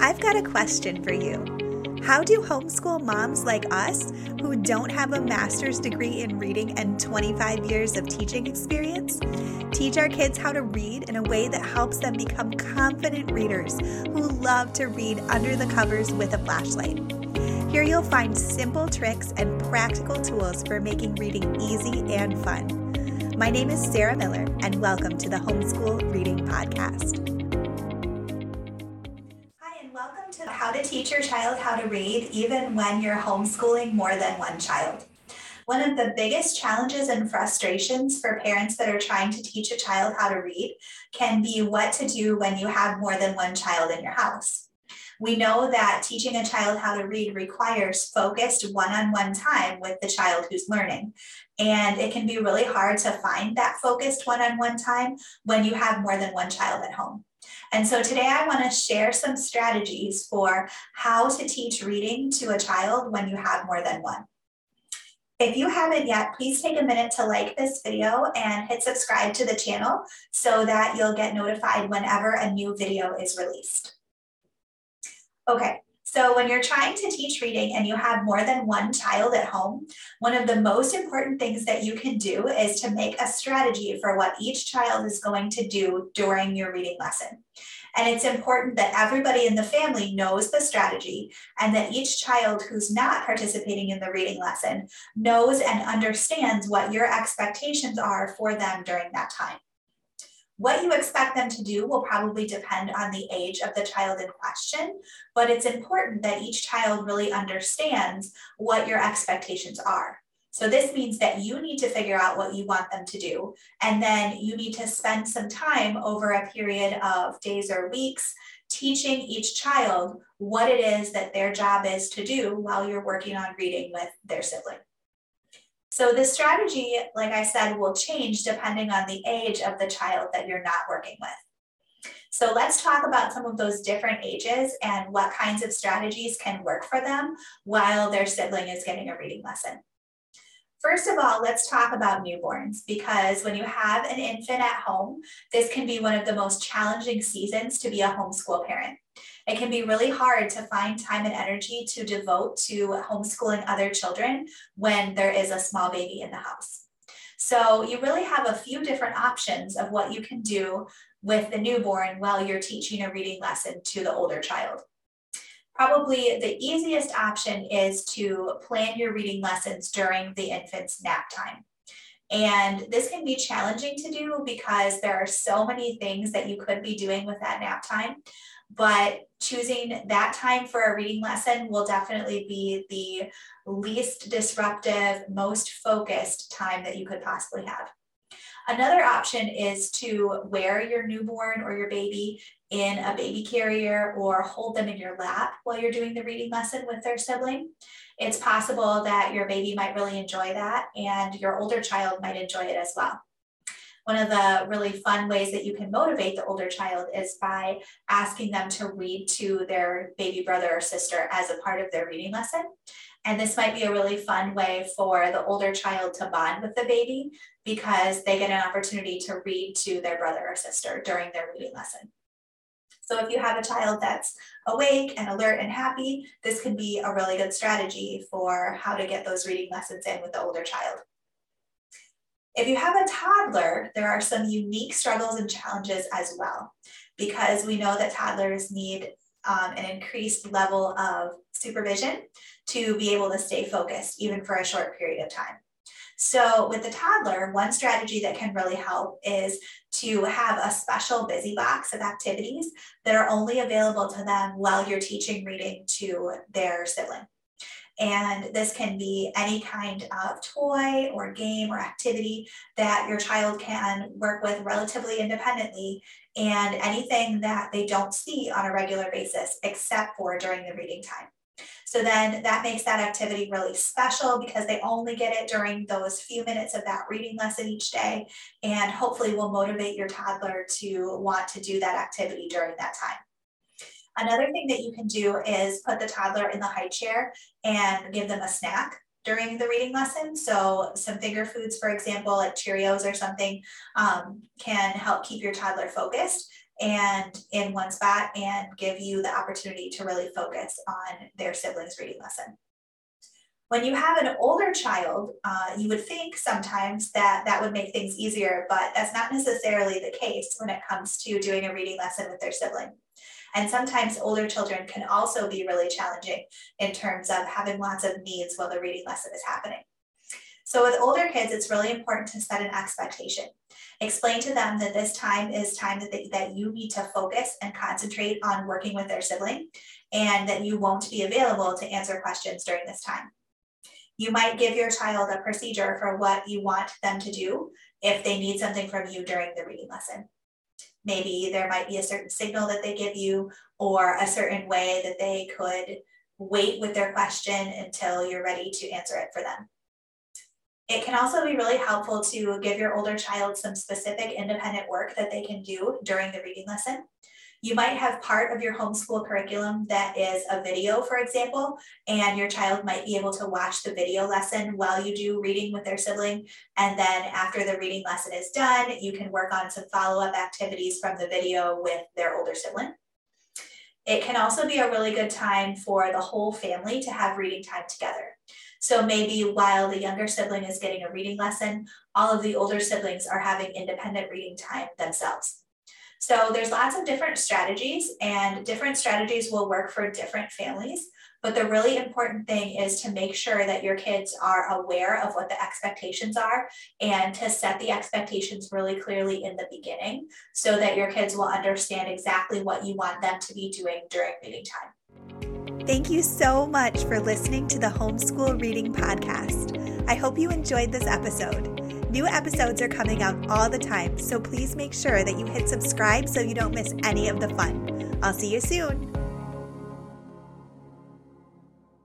I've got a question for you. How do homeschool moms like us, who don't have a master's degree in reading and 25 years of teaching experience, teach our kids how to read in a way that helps them become confident readers who love to read under the covers with a flashlight? Here you'll find simple tricks and practical tools for making reading easy and fun. My name is Sarah Miller, and welcome to the Homeschool Reading Podcast. How to Teach Your Child How to Read, even when you're homeschooling more than one child. One of the biggest challenges and frustrations for parents that are trying to teach a child how to read can be what to do when you have more than one child in your house. We know that teaching a child how to read requires focused one on one time with the child who's learning. And it can be really hard to find that focused one on one time when you have more than one child at home. And so today I want to share some strategies for how to teach reading to a child when you have more than one. If you haven't yet, please take a minute to like this video and hit subscribe to the channel so that you'll get notified whenever a new video is released. Okay, so when you're trying to teach reading and you have more than one child at home, one of the most important things that you can do is to make a strategy for what each child is going to do during your reading lesson. And it's important that everybody in the family knows the strategy and that each child who's not participating in the reading lesson knows and understands what your expectations are for them during that time. What you expect them to do will probably depend on the age of the child in question, but it's important that each child really understands what your expectations are. So this means that you need to figure out what you want them to do. And then you need to spend some time over a period of days or weeks teaching each child what it is that their job is to do while you're working on reading with their sibling. So the strategy, like I said, will change depending on the age of the child that you're not working with. So let's talk about some of those different ages and what kinds of strategies can work for them while their sibling is getting a reading lesson. First of all, let's talk about newborns because when you have an infant at home, this can be one of the most challenging seasons to be a homeschool parent. It can be really hard to find time and energy to devote to homeschooling other children when there is a small baby in the house. So you really have a few different options of what you can do with the newborn while you're teaching a reading lesson to the older child. Probably the easiest option is to plan your reading lessons during the infant's nap time. And this can be challenging to do because there are so many things that you could be doing with that nap time. But choosing that time for a reading lesson will definitely be the least disruptive, most focused time that you could possibly have. Another option is to wear your newborn or your baby in a baby carrier or hold them in your lap while you're doing the reading lesson with their sibling. It's possible that your baby might really enjoy that and your older child might enjoy it as well. One of the really fun ways that you can motivate the older child is by asking them to read to their baby brother or sister as a part of their reading lesson. And this might be a really fun way for the older child to bond with the baby because they get an opportunity to read to their brother or sister during their reading lesson. So if you have a child that's awake and alert and happy, this can be a really good strategy for how to get those reading lessons in with the older child. If you have a toddler, there are some unique struggles and challenges as well, because we know that toddlers need um, an increased level of supervision to be able to stay focused even for a short period of time. So with the toddler, one strategy that can really help is to have a special busy box of activities that are only available to them while you're teaching reading to their sibling. And this can be any kind of toy or game or activity that your child can work with relatively independently and anything that they don't see on a regular basis except for during the reading time. So then that makes that activity really special because they only get it during those few minutes of that reading lesson each day and hopefully will motivate your toddler to want to do that activity during that time. Another thing that you can do is put the toddler in the high chair and give them a snack during the reading lesson. So some finger foods, for example, like Cheerios or something, um, can help keep your toddler focused and in one spot and give you the opportunity to really focus on their siblings reading lesson. When you have an older child, uh, you would think sometimes that that would make things easier, but that's not necessarily the case when it comes to doing a reading lesson with their sibling. And sometimes older children can also be really challenging in terms of having lots of needs while the reading lesson is happening. So with older kids, it's really important to set an expectation. Explain to them that this time is time that, they, that you need to focus and concentrate on working with their sibling and that you won't be available to answer questions during this time. You might give your child a procedure for what you want them to do if they need something from you during the reading lesson. Maybe there might be a certain signal that they give you or a certain way that they could wait with their question until you're ready to answer it for them. It can also be really helpful to give your older child some specific independent work that they can do during the reading lesson. You might have part of your homeschool curriculum that is a video, for example, and your child might be able to watch the video lesson while you do reading with their sibling. And then after the reading lesson is done, you can work on some follow-up activities from the video with their older sibling. It can also be a really good time for the whole family to have reading time together. So maybe while the younger sibling is getting a reading lesson, all of the older siblings are having independent reading time themselves. So there's lots of different strategies and different strategies will work for different families. But the really important thing is to make sure that your kids are aware of what the expectations are and to set the expectations really clearly in the beginning so that your kids will understand exactly what you want them to be doing during reading time. Thank you so much for listening to the Homeschool Reading Podcast. I hope you enjoyed this episode. New episodes are coming out all the time, so please make sure that you hit subscribe so you don't miss any of the fun. I'll see you soon.